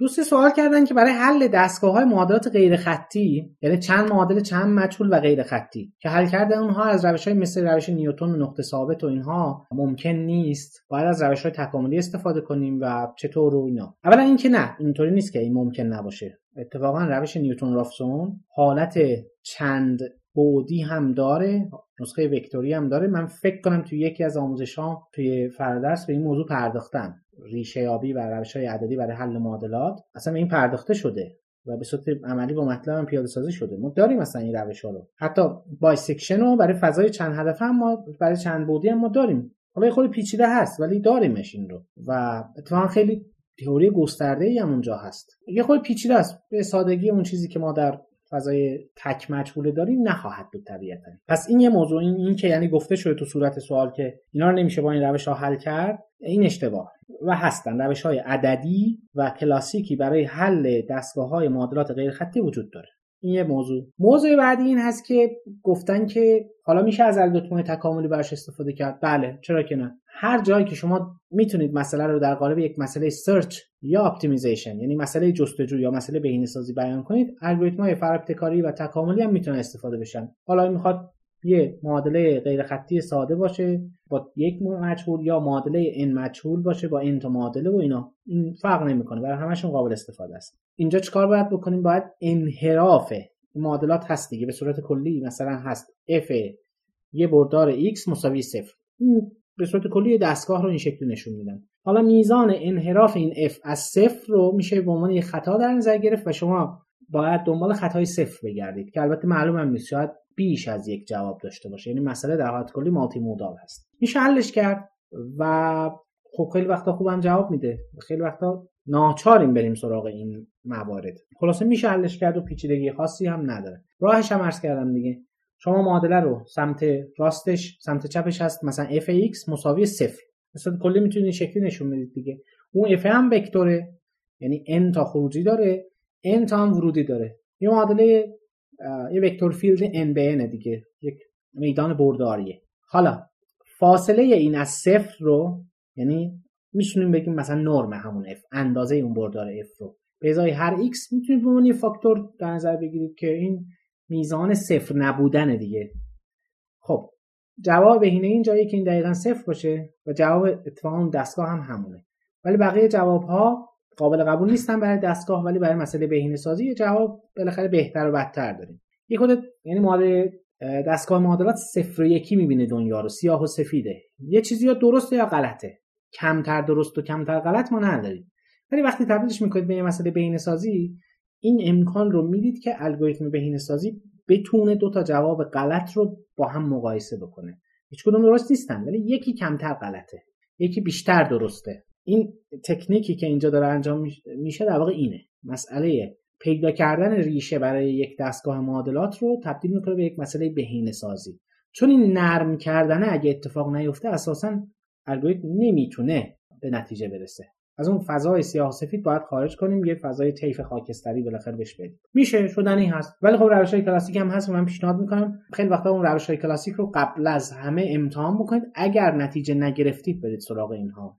دوست سوال کردن که برای حل دستگاه های معادلات غیر خطی یعنی چند معادل چند مجهول و غیر خطی که حل کردن اونها از روش های مثل روش نیوتن و نقطه ثابت و اینها ممکن نیست باید از روش های تکاملی استفاده کنیم و چطور و اینا. اولا اینکه نه اینطوری نیست که این ممکن نباشه. اتفاقا روش نیوتن رافسون حالت چند بودی هم داره نسخه وکتوری هم داره. من فکر کنم توی یکی از آموزشام توی فردرس به این موضوع پرداختم ریشه یابی و روش های عددی برای حل معادلات اصلا این پرداخته شده و به صورت عملی با MATLAB هم پیاده سازی شده. ما داریم مثلا این روش ها رو. حتی bisection رو برای فضای چند هدفه هم ما برای چند بعدی هم ما داریم. حالا خرده پیچیده هست ولی داریمش این رو. و اتفاقا خیلی تئوری گسترده ای هم اونجا هست. یه خرده پیچیده است. به سادگی اون چیزی که ما در فضای تک مجهوله داریم نخواهد بود طبیعتا. پس این یه موضوع این, این که یعنی گفته شده تو صورت سوال که اینا رو نمیشه با این روش ها حل کرد این اشتباه. و هستن. روش های عددی و کلاسیکی برای حل دستگاه های معادلات غیر خطی وجود داره. این یه موضوع. موضوع بعدی این هست که گفتن که حالا میشه از الگوریتم تکاملی براش استفاده کرد. بله چرا که نه. هر جایی که شما می‌تونید مسئله رو در قالب یک مسئله search یا optimization یعنی مسئله جستجو یا مسئله بهینه‌سازی بیان کنید الگوریتم های فراابتکاری و تکاملی هم می‌تونن استفاده بشن. حالا می‌خواد یه معادله غیر خطی ساده باشه با یک مجهول یا معادله n مجهول باشه با n تا معادله و اینا. این فرق نمی‌کنه برای همشون قابل استفاده است. اینجا چیکار باید بکنیم؟ باید انحراف معادلات هست دیگه به صورت کلی مثلا هست f یه بردار x مساوی صفر. به صورت کلی دستگاه رو این شکلی نشون میدن. حالا میزان انحراف این f از صفر رو میشه به عنوان یه خطا در نظر گرفت و شما باید دنبال خطای صفر بگردید که البته معلوم نیست. شاید بیش از یک جواب داشته باشه. یعنی مسئله در حالت کلی مالتی مودال هست. میشه حلش کرد و خب خیلی وقتا خوبم جواب میده. خیلی وقتا ناچاریم بریم سراغ این موارد. خلاصه میشه حلش کرد و پیچیدگی خاصی هم نداره. راهش هم عرض کردم دیگه. شما معادله رو سمت راستش سمت چپش هست. مثلا f(x) مساوی صفر. مثلا کلی می‌تونید شکلی نشون بدید دیگه. اون f هم وکتوره. یعنی n تا خروجی داره. n تا هم ورودی داره. یه معادله یه وکتور فیلد n به n دیگه. یک میدان برداریه. حالا فاصله این از صفر رو یعنی می‌تونیم بگیم مثلا نرم همون f اندازه اون بردار f رو. به ازای هر x می‌تونید به یه فاکتور در نظر بگیرید که این میزان صفر نبودن دیگه. خب جواب بهینه این جایی که این دقیقا صفر باشه و جواب اتفاقا دستگاه هم همونه. ولی بقیه جواب ها قابل قبول نیستن برای دستگاه ولی برای مسئله بهینه سازی جواب بالاخره بهتر و بدتر داریم. یه خود یعنی معادل دستگاه معادلات صفر و یکی می‌بینه دنیا رو سیاه و سفیده. یه چیزی یا درسته یا غلطه. کمتر درست و کمتر غلط ما نداریم. ولی وقتی تبدیلش می‌کنید به یه مسئله بهینه سازی این امکان رو می‌دید که الگوریتم بهینه سازی بتونه دو تا جواب غلط رو با هم مقایسه بکنه. هیچ کدوم درست نیستن ولی یکی کمتر غلطه. یکی بیشتر درسته. این تکنیکی که اینجا داره انجام میشه در واقع اینه. مسئله پیدا کردن ریشه برای یک دستگاه معادلات رو تبدیل می‌کنه به یک مسئله بهینه سازی چون این نرم کردنه اگه اتفاق نیفته اساسا الگوریتم نمی‌تونه به نتیجه برسه. از اون فضای سیاه سفید باید خارج کنیم یه فضای طیف خاکستری بالاخره بهش بدیم. میشه شدنی هست. ولی خب روش های کلاسیک هم هست و من پیشنهاد می‌کنم خیلی وقتا اون روش های کلاسیک رو قبل از همه امتحان بکنید. اگر نتیجه نگرفتید برید سراغ اینها.